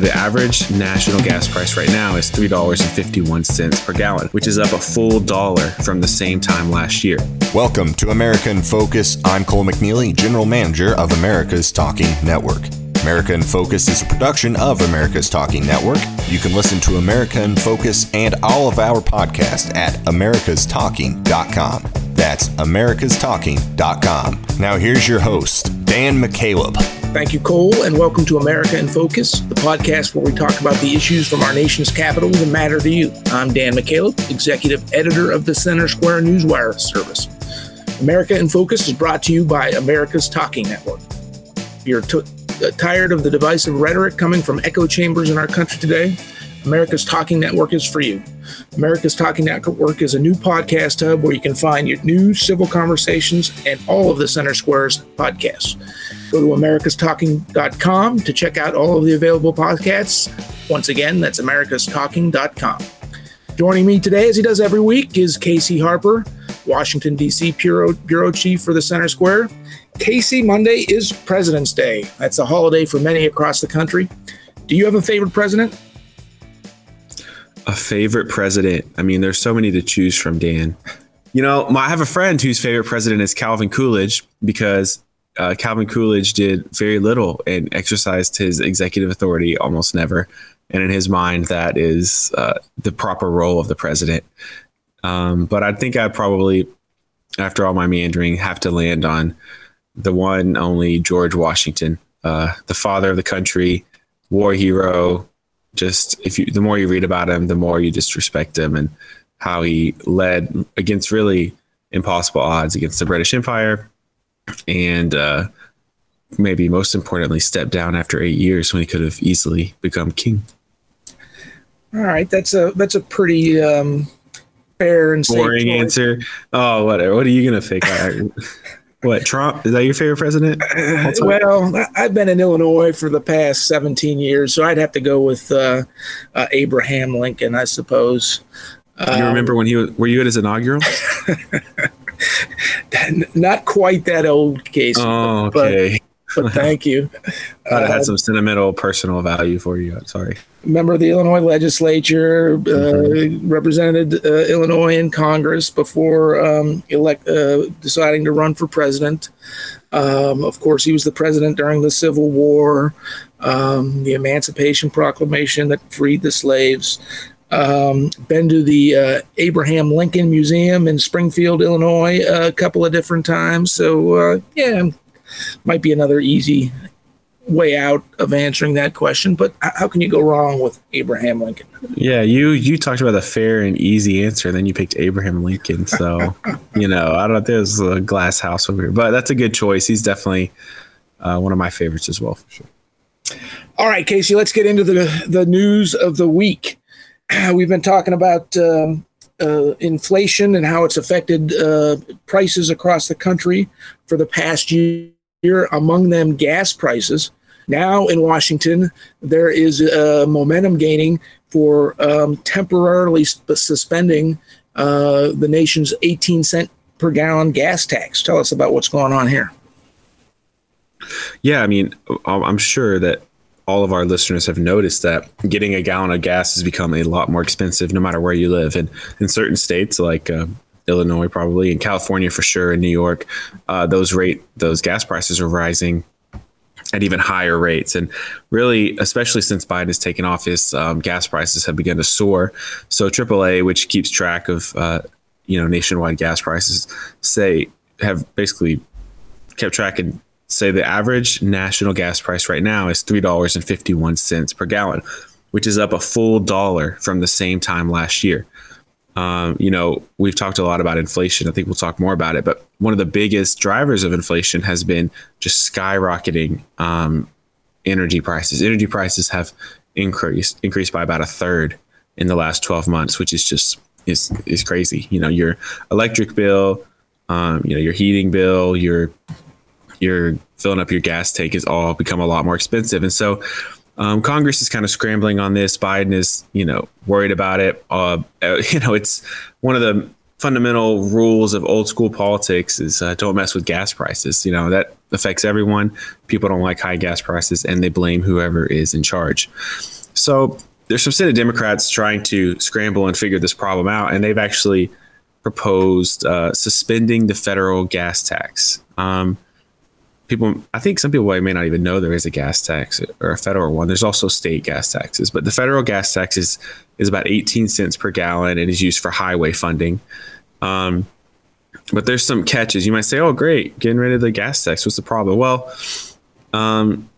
The average national gas price right now is $3.51 per gallon, which is up a full dollar from the same time last year. Welcome to American Focus. I'm Cole McNeely, General Manager of America's Talking Network. America in Focus is a production of America's Talking Network. You can listen to America in Focus and all of our podcasts at americastalking.com. That's americastalking.com. Now here's your host, Dan McCaleb. Thank you, Cole, and welcome to America in Focus, the podcast where we talk about the issues from our nation's capital that matter to you. I'm Dan McCaleb, executive editor of the Center Square Newswire service. America in Focus is brought to you by America's Talking Network. You're t- uh, tired of the divisive rhetoric coming from echo chambers in our country today, America's Talking Network is for you. America's Talking Network is a new podcast hub where you can find your news, civil conversations, and all of the Center Square's podcasts. Go to americastalking.com to check out all of the available podcasts. Once again, that's americastalking.com. Joining me today, as he does every week, is Casey Harper, Washington, D.C. Bureau, Bureau Chief for the Center Square. Casey, Monday is President's Day. That's a holiday for many across the country. Do you have a favorite president? A favorite president? I mean, there's so many to choose from, Dan. You know, I have a friend whose favorite president is Calvin Coolidge because uh, Calvin Coolidge did very little and exercised his executive authority almost never. And in his mind, that is uh, the proper role of the president. Um, but I think I'd probably, after all my meandering, have to land on the one only George Washington, uh, the father of the country, war hero. Just if you, the more you read about him, the more you just respect him and how he led against really impossible odds against the British Empire, and uh, maybe most importantly, stepped down after eight years when he could have easily become king. All right, that's a that's a pretty um, fair and boring answer. Oh, whatever. What are you gonna fake? what Trump? Is that your favorite president? well, I've been in Illinois for the past 17 years, so I'd have to go with uh, uh, Abraham Lincoln, I suppose. You remember when he was? Were you at his inaugural? Not quite that old, case. Oh, okay. But, but thank you. I had some sentimental, personal value for you. Sorry. Member of the Illinois legislature, uh, mm-hmm. represented uh, Illinois in Congress before um, elect, uh, deciding to run for president. Um, of course, he was the president during the Civil War, um, the Emancipation Proclamation that freed the slaves. Um, been to the uh, Abraham Lincoln Museum in Springfield, Illinois, uh, a couple of different times. So, uh, yeah, might be another easy way out of answering that question. But how can you go wrong with Abraham Lincoln? Yeah, you you talked about a fair and easy answer, then you picked Abraham Lincoln. So, you know, I don't know. There's a glass house over here, but that's a good choice. He's definitely uh, one of my favorites as well, for sure. All right, Casey, let's get into the the news of the week. we've been talking about um, uh, inflation and how it's affected uh, prices across the country for the past year, among them gas prices. Now in Washington, there is uh, momentum gaining for um, temporarily sp- suspending uh, the nation's 18 cent per gallon gas tax. Tell us about what's going on here. Yeah, I mean, I'm sure that all of our listeners have noticed that getting a gallon of gas has become a lot more expensive no matter where you live. And in certain states like uh, Illinois, probably, in California for sure, in New York, uh, those rate those gas prices are rising at even higher rates. And really, especially since Biden has taken office, um, gas prices have begun to soar. So AAA, which keeps track of uh, you know nationwide gas prices, say have basically kept track and say the average national gas price right now is $3.51 per gallon, which is up a full dollar from the same time last year. Um, you know, we've talked a lot about inflation. I think we'll talk more about it, but one of the biggest drivers of inflation has been just skyrocketing um, energy prices. Energy prices have increased increased by about a third in the last 12 months, which is just is is crazy. You know, your electric bill, um, you know, your heating bill, your your filling up your gas tank has all become a lot more expensive. And so um, Congress is kind of scrambling on this. Biden is, you know, worried about it. Uh, you know, it's one of the fundamental rules of old school politics is uh, don't mess with gas prices. You know that affects everyone. People don't like high gas prices, and they blame whoever is in charge. So there's some Senate Democrats trying to scramble and figure this problem out, and they've actually proposed uh, suspending the federal gas tax. Um, people, I think some people may not even know there is a gas tax or a federal one. There's also state gas taxes, but the federal gas tax is is about 18 cents per gallon and is used for highway funding. Um, but there's some catches. You might say, "Oh, great, getting rid of the gas tax. What's the problem?" Well, um,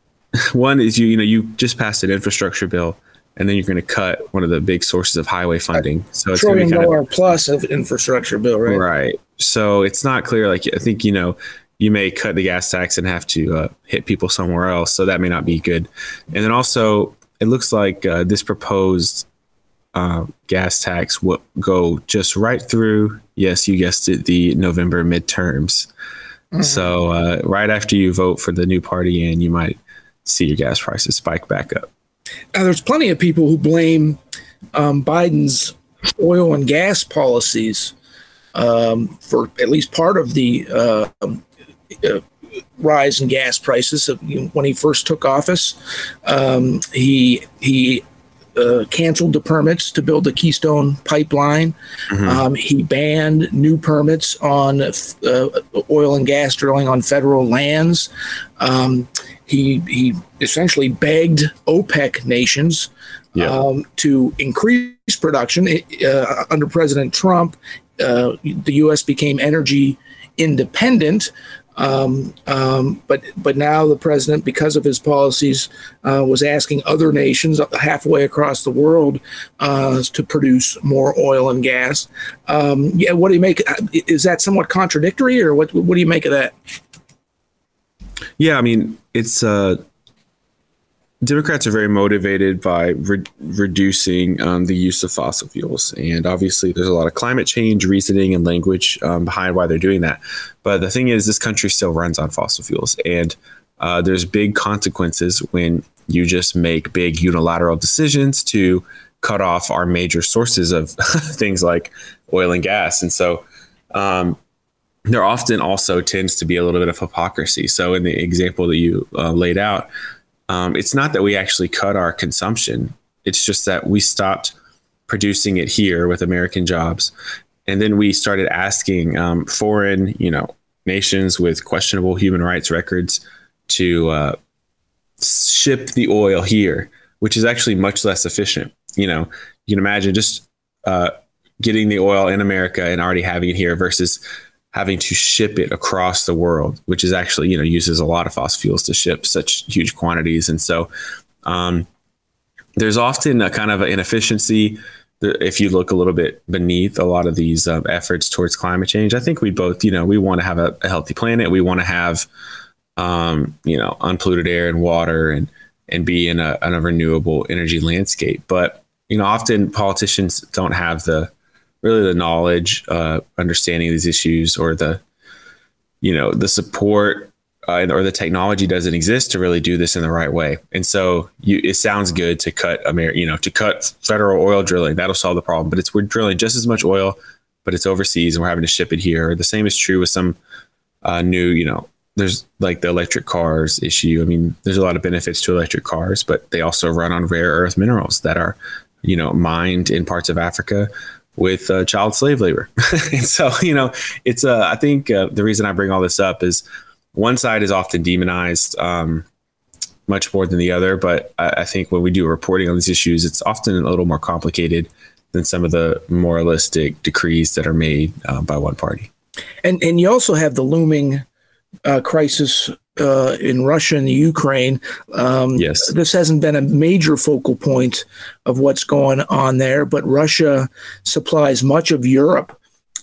one is you you know you just passed an infrastructure bill and then you're going to cut one of the big sources of highway funding. So it's trillion dollar plus of infrastructure bill, right? Right. So it's not clear. Like I think you know, you may cut the gas tax and have to uh, hit people somewhere else. So that may not be good. And then also, it looks like uh, this proposed uh, gas tax will go just right through. Yes, you guessed it, the November midterms. Mm-hmm. So uh, right after you vote for the new party, and you might see your gas prices spike back up. Now, there's plenty of people who blame um, Biden's oil and gas policies um, for at least part of the uh, uh, rise in gas prices. When he first took office, um, he he uh, canceled the permits to build the Keystone pipeline. Mm-hmm. Um, he banned new permits on uh, oil and gas drilling on federal lands. Um, he he essentially begged OPEC nations yeah. um, to increase production. Uh, under President Trump, uh, the U.S. became energy independent. Um, um, but but now the president, because of his policies, uh, was asking other nations halfway across the world uh, to produce more oil and gas. Um, yeah, what do you make? Is that somewhat contradictory, or what? What do you make of that? Yeah, I mean, it's uh, Democrats are very motivated by re- reducing um, the use of fossil fuels, and obviously, there's a lot of climate change reasoning and language um, behind why they're doing that. But the thing is, this country still runs on fossil fuels, and uh, there's big consequences when you just make big unilateral decisions to cut off our major sources of things like oil and gas, and so. Um, there often also tends to be a little bit of hypocrisy. So, in the example that you uh, laid out, um, it's not that we actually cut our consumption, it's just that we stopped producing it here with American jobs. And then we started asking um, foreign, you know, nations with questionable human rights records to uh, ship the oil here, which is actually much less efficient. You know, you can imagine just uh, getting the oil in America and already having it here versus having to ship it across the world, which is actually, you know, uses a lot of fossil fuels to ship such huge quantities. And so um, there's often a kind of an inefficiency if you look a little bit beneath a lot of these um, efforts towards climate change. I think we both, you know, we want to have a, a healthy planet. We want to have, um, you know, unpolluted air and water and, and be in a, in a renewable energy landscape. But, you know, often politicians don't have the, really the knowledge, uh, understanding these issues, or the you know the support uh, or the technology doesn't exist to really do this in the right way. And so you, it sounds good to cut Amer- you know, to cut federal oil drilling. That'll solve the problem. But it's we're drilling just as much oil, but it's overseas and we're having to ship it here. The same is true with some uh, new, you know, there's like the electric cars issue. I mean, there's a lot of benefits to electric cars, but they also run on rare earth minerals that are, you know, mined in parts of Africa with uh, child slave labor. and so, you know, it's uh, I think uh, the reason I bring all this up is one side is often demonized um, much more than the other. But I, I, think when we do reporting on these issues, it's often a little more complicated than some of the moralistic decrees that are made uh, by one party. And and you also have the looming uh, crisis uh, in Russia and the Ukraine. Um, yes, this hasn't been a major focal point of what's going on there, but Russia supplies much of Europe.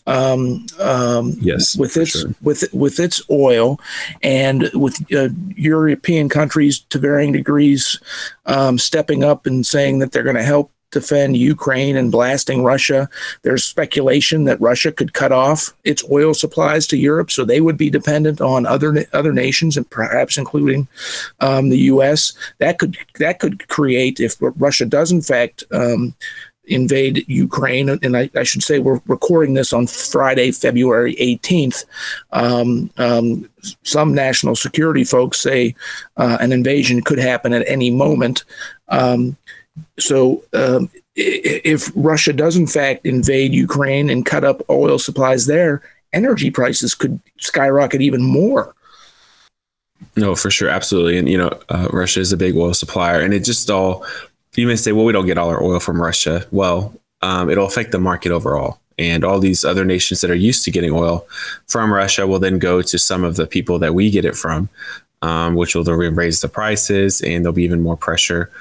Um, um, yes, with its sure. with with its oil, and with uh, European countries to varying degrees um, stepping up and saying that they're going to help defend Ukraine and blasting Russia. There's speculation that Russia could cut off its oil supplies to Europe, so they would be dependent on other other nations, and perhaps including um, the U.S. That could that could create, if Russia does in fact um, invade Ukraine, and I, I, should say we're recording this on Friday, February 18th. Um, um, some national security folks say uh, an invasion could happen at any moment. Um, so, um, if Russia does in fact invade Ukraine and cut up oil supplies there, energy prices could skyrocket even more. No, for sure, absolutely, and you know, uh, Russia is a big oil supplier, and it just all. You may say, well, we don't get all our oil from Russia. Well, um, it'll affect the market overall, and all these other nations that are used to getting oil from Russia will then go to some of the people that we get it from, um, which will raise the prices, and there'll be even more pressure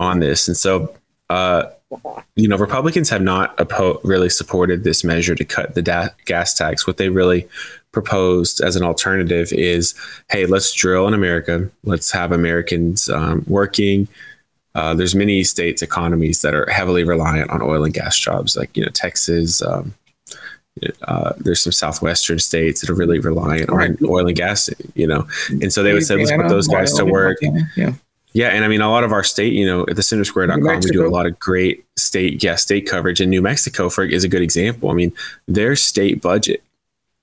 on this. And so, uh, you know, Republicans have not oppo- really supported this measure to cut the da- gas tax. What they really proposed as an alternative is, hey, let's drill in America. Let's have Americans um, working. Uh, there's many states economies that are heavily reliant on oil and gas jobs, like you know Texas. Um, uh, there's some southwestern states that are really reliant on oil and gas, you know, and so they would say, let's put those guys to work. Yeah. Yeah, and I mean, a lot of our state, you know, at the centersquare.com, we do a lot of great state, yeah, state coverage. And New Mexico, for is a good example. I mean, their state budget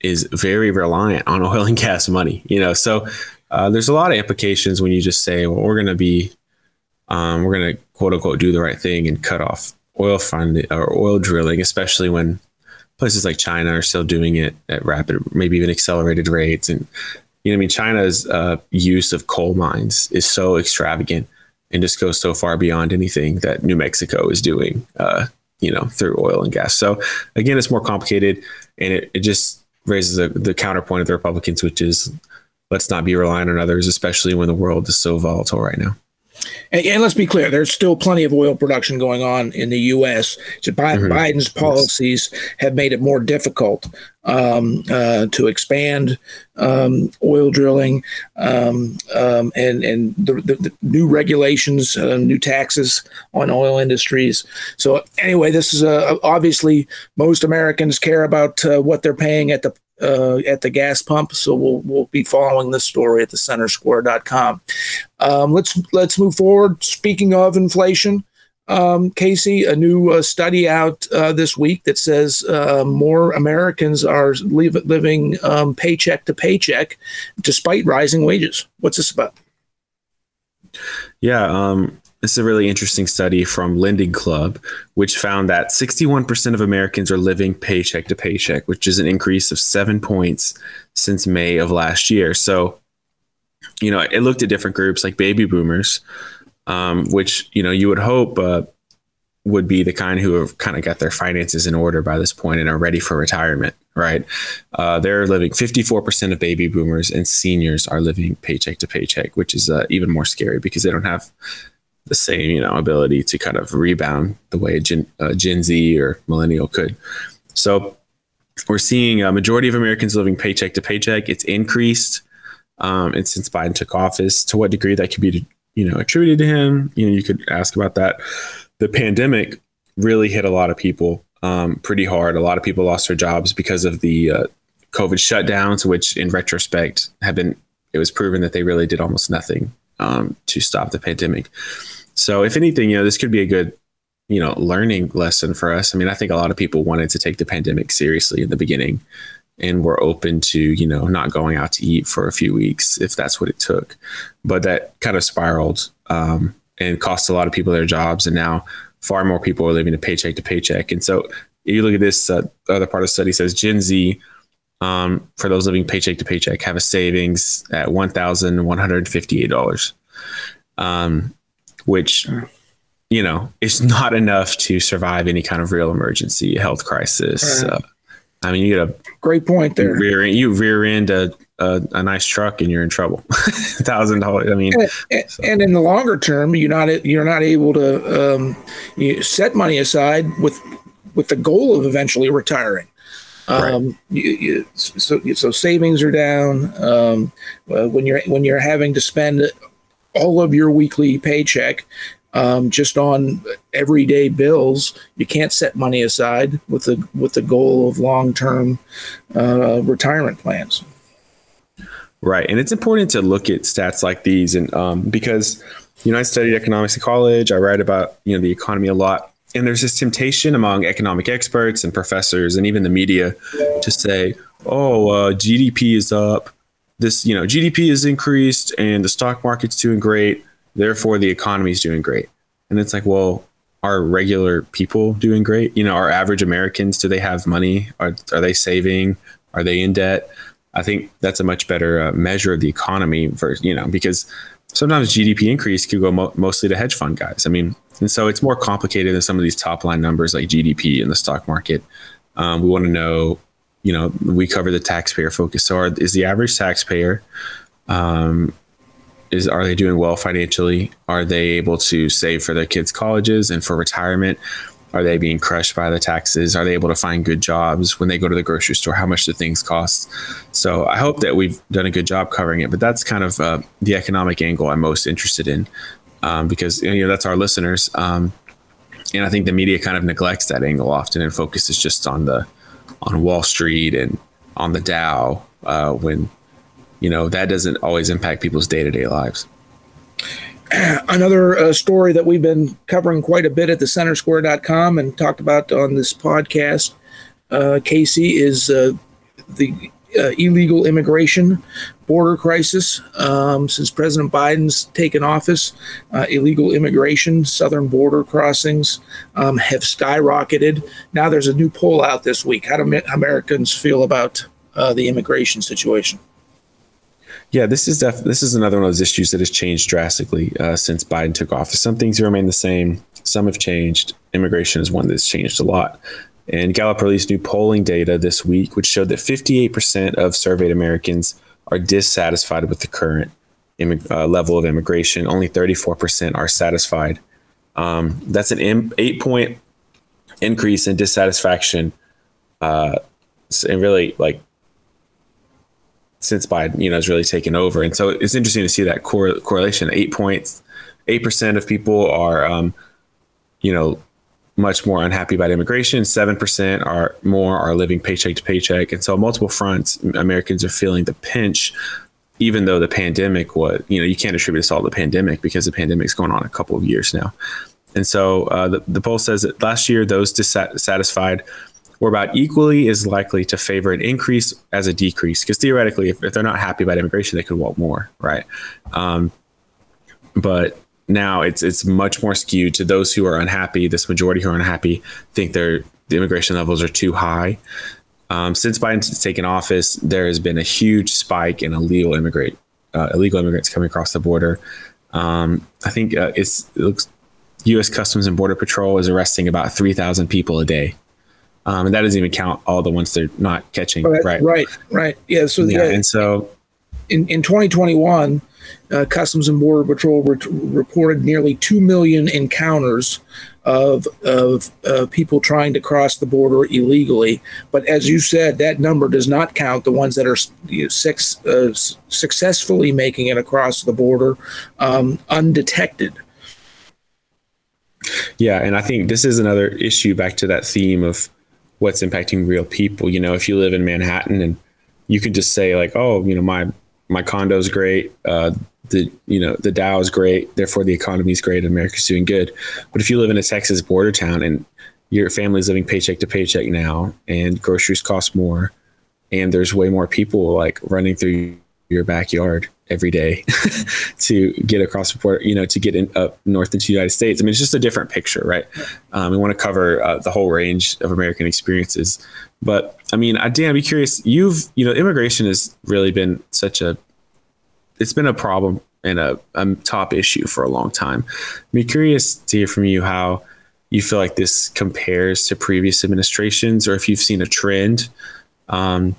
is very reliant on oil and gas money, you know. So uh, there's a lot of implications when you just say, well, we're going to be, um, we're going to quote unquote do the right thing and cut off oil fund or oil drilling, especially when places like China are still doing it at rapid, maybe even accelerated rates. And you know, I mean, China's uh, use of coal mines is so extravagant and just goes so far beyond anything that New Mexico is doing, uh, you know, through oil and gas. So again, it's more complicated, and it, it just raises a, the counterpoint of the Republicans, which is let's not be reliant on others, especially when the world is so volatile right now. And, and, let's be clear, there's still plenty of oil production going on in the U.S. So mm-hmm. Biden's policies have made it more difficult um, uh, to expand um, oil drilling um, um and, and the, the, the new regulations, uh, new taxes on oil industries. So anyway, this is uh, obviously most Americans care about uh, what they're paying at the uh, at the gas pump. So we'll we'll be following this story at the centersquare.com. Um, let's let's move forward. Speaking of inflation, um, Casey, a new uh, study out uh, this week that says uh, more Americans are live, living um, paycheck to paycheck despite rising wages. What's this about? Yeah, um, this is a really interesting study from Lending Club, which found that 61% of Americans are living paycheck to paycheck, which is an increase of seven points since May of last year. So, you know, it looked at different groups like baby boomers, um, which, you know, you would hope uh, would be the kind who have kind of got their finances in order by this point and are ready for retirement, right? Uh, they're living 54% of baby boomers and seniors are living paycheck to paycheck, which is uh, even more scary because they don't have the same, you know, ability to kind of rebound the way Gen, uh, Gen Z or millennial could. So we're seeing a majority of Americans living paycheck to paycheck. It's increased, um, and since Biden took office, to what degree that could be, you know, attributed to him, you know, you could ask about that. The pandemic really hit a lot of people um, pretty hard. A lot of people lost their jobs because of the uh, COVID shutdowns, which in retrospect have been, it was proven that they really did almost nothing um, to stop the pandemic. So if anything, you know, this could be a good, you know, learning lesson for us. I mean, I think a lot of people wanted to take the pandemic seriously in the beginning and were open to, you know, not going out to eat for a few weeks if that's what it took. But that kind of spiraled um, and cost a lot of people their jobs. And now far more people are living a paycheck to paycheck. And so if you look at this uh, other part of the study says Gen Z, um, for those living paycheck to paycheck, have a savings at $1,158. Um, which you know is not enough to survive any kind of real emergency health crisis. Right. Uh, I mean, you get a great point there. Rear you rear end a, a, a nice truck and you're in trouble. Thousand dollars. I mean, and, so. and, in the longer term, you're not you're not able to um, you set money aside with with the goal of eventually retiring. Um, right. you, you, so so savings are down. Um, when you're when you're having to spend all of your weekly paycheck um, just on everyday bills. You can't set money aside with the with the goal of long term uh, retirement plans. Right, and it's important to look at stats like these, and um, because you know I studied economics in college, I write about you know the economy a lot, and there's this temptation among economic experts and professors and even the media to say, "Oh, uh, GDP is up. This, you know, GDP is increased, and the stock market's doing great. Therefore, the economy's doing great." And it's like, well, are regular people doing great? You know, are average Americans? Do they have money? Are are they saving? Are they in debt? I think that's a much better uh, measure of the economy for you know because sometimes GDP increase could go mo- mostly to hedge fund guys. I mean, and so it's more complicated than some of these top line numbers like GDP in the stock market. Um, we want to know, you know, we cover the taxpayer focus. So, are, is the average taxpayer, um, is are they doing well financially? Are they able to save for their kids' colleges and for retirement? Are they being crushed by the taxes? Are they able to find good jobs when they go to the grocery store? How much do things cost? So I hope that we've done a good job covering it. But that's kind of uh, the economic angle I'm most interested in um, because you know that's our listeners. Um, and I think the media kind of neglects that angle often and focuses just on the on Wall Street and on the Dow uh, when you know that doesn't always impact people's day to day lives. Another uh, story that we've been covering quite a bit at the centersquare.com and talked about on this podcast, uh, Casey, is uh, the uh, illegal immigration border crisis um, since President Biden's taken office. Uh, illegal immigration, southern border crossings um, have skyrocketed. Now there's a new poll out this week. How do Americans feel about uh, the immigration situation? Yeah, this is def- this is another one of those issues that has changed drastically uh, since Biden took office. Some things remain the same, some have changed. Immigration is one that's changed a lot. And Gallup released new polling data this week, which showed that 58% of surveyed Americans are dissatisfied with the current immig- uh, level of immigration. Only 34% are satisfied. Um, that's an Im- eight point increase in dissatisfaction. Uh, and really, like since Biden, you know, has really taken over. And so it's interesting to see that cor- correlation. Eight points, eight percent of people are, um, you know, much more unhappy about immigration. Seven percent are more are living paycheck to paycheck. And so, on multiple fronts, Americans are feeling the pinch. Even though the pandemic was, you know, you can't attribute this all to the pandemic because the pandemic's going on a couple of years now. And so uh, the, the poll says that last year, those dissatisfied were about equally as likely to favor an increase as a decrease. Because theoretically, if, if, they're not happy about immigration, they could want more, right? Um, but now it's it's much more skewed to those who are unhappy. This majority who are unhappy think their the immigration levels are too high. Um, since Biden's taken office, there has been a huge spike in illegal immigrant uh, illegal immigrants coming across the border. Um, I think uh, it looks U.S. Customs and Border Patrol is arresting about three thousand people a day um, and that doesn't even count all the ones they're not catching. Oh, right, right, right. Yeah. So yeah, and so in in 2021, uh, Customs and Border Patrol re- reported nearly two million encounters of of uh, people trying to cross the border illegally. But as you said, that number does not count the ones that are you know, six, uh, successfully making it across the border um, undetected. Yeah, and I think this is another issue back to that theme of what's impacting real people. You know, if you live in Manhattan and you could just say like, oh, you know, my my condo's great, uh, the you know the Dow is great, therefore the economy is great, America's doing good. But if you live in a Texas border town and your family's living paycheck to paycheck now, and groceries cost more, and there's way more people like running through your backyard every day to get across the border, you know, to get in up north into the United States. I mean, it's just a different picture, right? Um, we want to cover uh, the whole range of American experiences. But I mean, I, Dan, I'd be curious. You've, you know, immigration has really been such a, it's been a problem and a, a top issue for a long time. I'd be curious to hear from you how you feel like this compares to previous administrations, or if you've seen a trend. Um,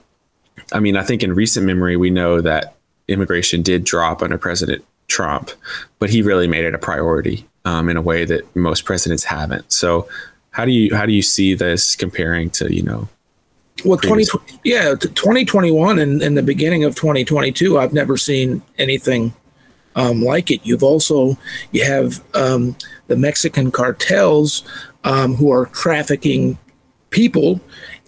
I mean, I think in recent memory, we know that immigration did drop under President Trump, but he really made it a priority um, in a way that most presidents haven't. So, how do you how do you see this comparing to you know? Well, twenty yeah, twenty twenty one and, and the beginning of twenty twenty two, I've never seen anything um, like it. You've also you have um, the Mexican cartels um, who are trafficking people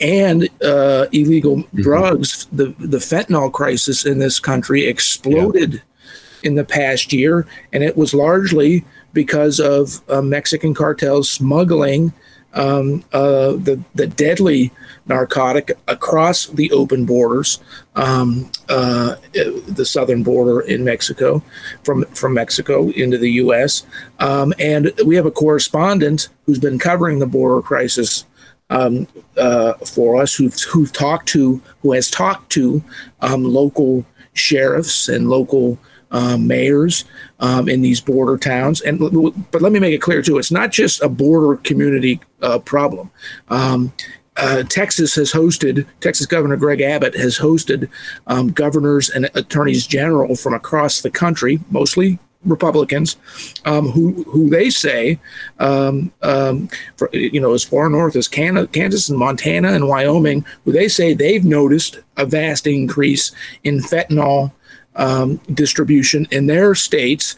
and uh, illegal mm-hmm. drugs. The the fentanyl crisis in this country exploded yeah. in the past year, and it was largely because of uh, Mexican cartels smuggling um, uh, the the deadly narcotic across the open borders, um, uh, the southern border in Mexico, from from Mexico into the U.S. Um, and we have a correspondent who's been covering the border crisis um, uh, for us, who've who've talked to, who has talked to um, local sheriffs and local uh, mayors um, in these border towns. And but let me make it clear too: it's not just a border community uh, problem. Um, uh, Texas has hosted, Texas Governor Greg Abbott has hosted um, governors and attorneys general from across the country, mostly Republicans, um, who who they say, um, um, for, you know, as far north as Canada, Kansas and Montana and Wyoming, who they say they've noticed a vast increase in fentanyl um, distribution in their states,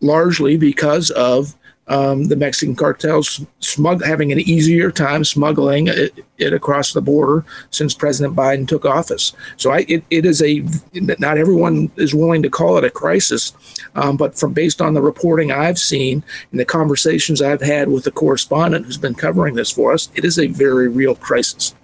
largely because of um, the Mexican cartels smug having an easier time smuggling it, it, across the border since President Biden took office. So I, it, it is a not everyone is willing to call it a crisis, um, but from based on the reporting I've seen and the conversations I've had with the correspondent who's been covering this for us, it is a very real crisis.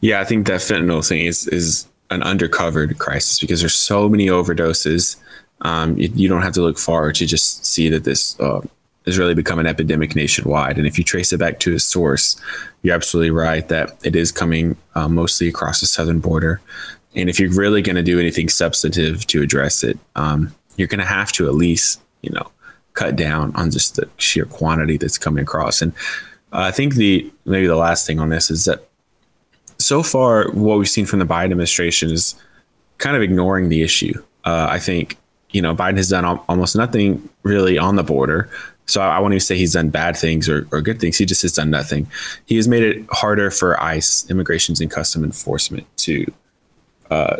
Yeah, I think that fentanyl thing is is an undercovered crisis because there's so many overdoses. Um, you, you, don't have to look far to just see that this uh, has really become an epidemic nationwide. And if you trace it back to its source, you're absolutely right that it is coming uh, mostly across the southern border. And if you're really going to do anything substantive to address it, um, you're going to have to at least, you know, cut down on just the sheer quantity that's coming across. And uh, I think the maybe the last thing on this is that so far, what we've seen from the Biden administration is kind of ignoring the issue. Uh, I think you know Biden has done al- almost nothing really on the border. So I, I won't even say he's done bad things or, or, good things. He just has done nothing. He has made it harder for ICE, Immigrations and Custom Enforcement, to uh,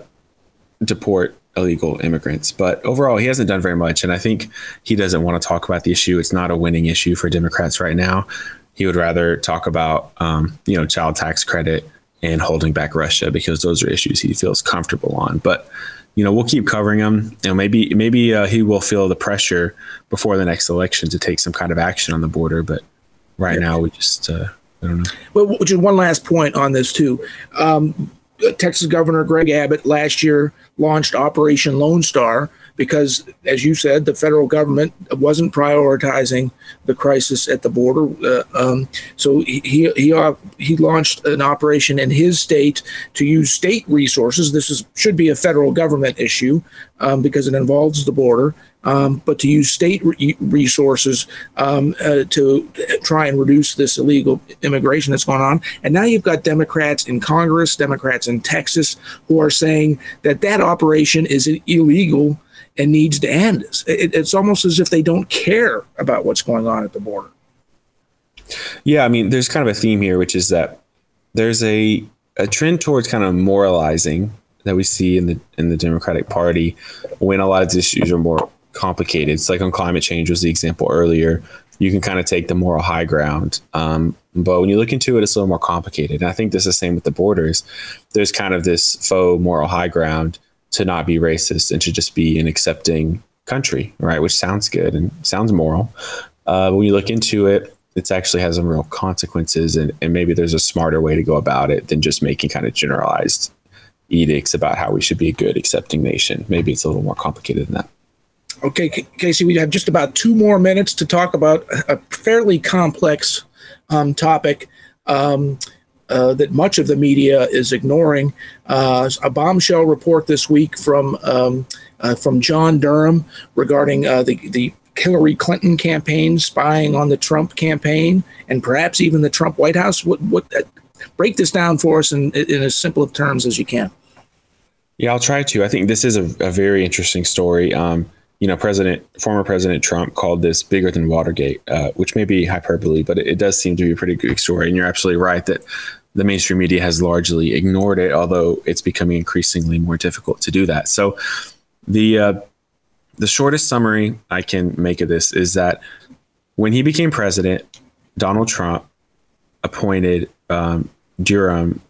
deport illegal immigrants. But overall, he hasn't done very much. And I think he doesn't want to talk about the issue. It's not a winning issue for Democrats right now. He would rather talk about, um, you know, child tax credit and holding back Russia because those are issues he feels comfortable on. But you know, we'll keep covering him. You know, maybe maybe uh, he will feel the pressure before the next election to take some kind of action on the border. But right yeah. now, we just uh, I don't know. Well, just one last point on this too. Um, Texas Governor Greg Abbott last year launched Operation Lone Star, because, as you said, the federal government wasn't prioritizing the crisis at the border. Uh, um, so he he uh, he launched an operation in his state to use state resources. This is should be a federal government issue um, because it involves the border um, but to use state re- resources um, uh, to try and reduce this illegal immigration that's going on. And now you've got Democrats in Congress, Democrats in Texas, who are saying that that operation is illegal and needs to end. It, it's almost as if they don't care about what's going on at the border. Yeah, I mean, there's kind of a theme here, which is that there's a a trend towards kind of moralizing that we see in the in the Democratic Party when a lot of issues are more complicated. It's like on climate change was the example earlier. You can kind of take the moral high ground. Um, but when you look into it, it's a little more complicated. And I think this is the same with the borders. There's kind of this faux moral high ground to not be racist and to just be an accepting country, right? Which sounds good and sounds moral. Uh, when you look into it, it actually has some real consequences, and, and maybe there's a smarter way to go about it than just making kind of generalized edicts about how we should be a good, accepting nation. Maybe it's a little more complicated than that. Okay, Casey, we have just about two more minutes to talk about a fairly complex um, topic um, uh, that much of the media is ignoring. Uh, a bombshell report this week from um, uh, from John Durham regarding uh, the the Hillary Clinton campaign spying on the Trump campaign and perhaps even the Trump White House. What what break this down for us in, in as simple of terms as you can. Yeah, I'll try to. I think this is a, a very interesting story. Um, you know, President, former President Trump called this bigger than Watergate, uh, which may be hyperbole, but it, it, does seem to be a pretty good story. And you're absolutely right that the mainstream media has largely ignored it, although it's becoming increasingly more difficult to do that. So, the uh, the shortest summary I can make of this is that when he became president, Donald Trump appointed um, Durham,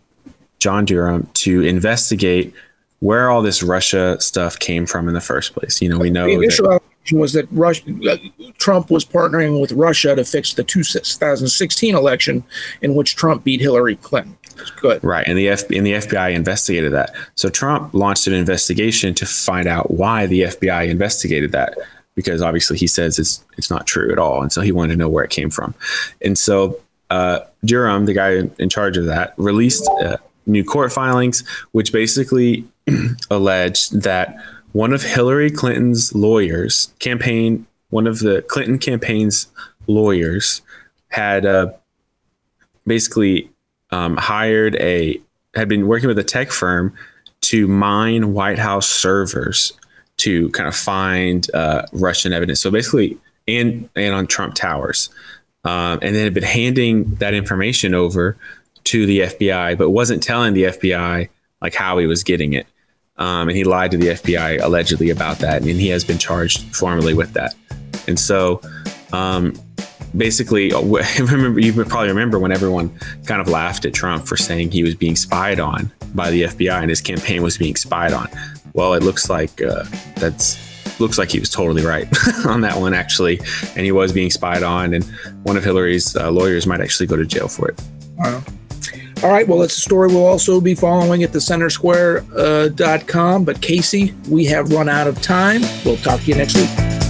John Durham, to investigate where all this Russia stuff came from in the first place. You know, we know the initial, that, was that Russia, uh, Trump was partnering with Russia to fix the 2016 election in which Trump beat Hillary Clinton. Good. Right, and the F- and the FBI investigated that. So Trump launched an investigation to find out why the FBI investigated that because obviously he says it's it's not true at all, and so he wanted to know where it came from. And so uh, Durham, the guy in charge of that, released uh, new court filings, which basically alleged that one of Hillary Clinton's lawyers, campaign, one of the Clinton campaign's lawyers, had uh, basically um, hired a had been working with a tech firm to mine White House servers to kind of find uh, Russian evidence. So basically, and and on Trump towers, um, and then had been handing that information over to the FBI, but wasn't telling the FBI like how he was getting it. Um, and he lied to the FBI allegedly about that, and he has been charged formally with that. And so, um, basically, remember you probably remember when everyone kind of laughed at Trump for saying he was being spied on by the FBI and his campaign was being spied on. Well, it looks like uh, that's looks like he was totally right on that one actually, and he was being spied on, and one of Hillary's uh, lawyers might actually go to jail for it. Wow. All right, well, it's a story we'll also be following at the centersquare.com. Uh, but Casey, we have run out of time. We'll talk to you next week.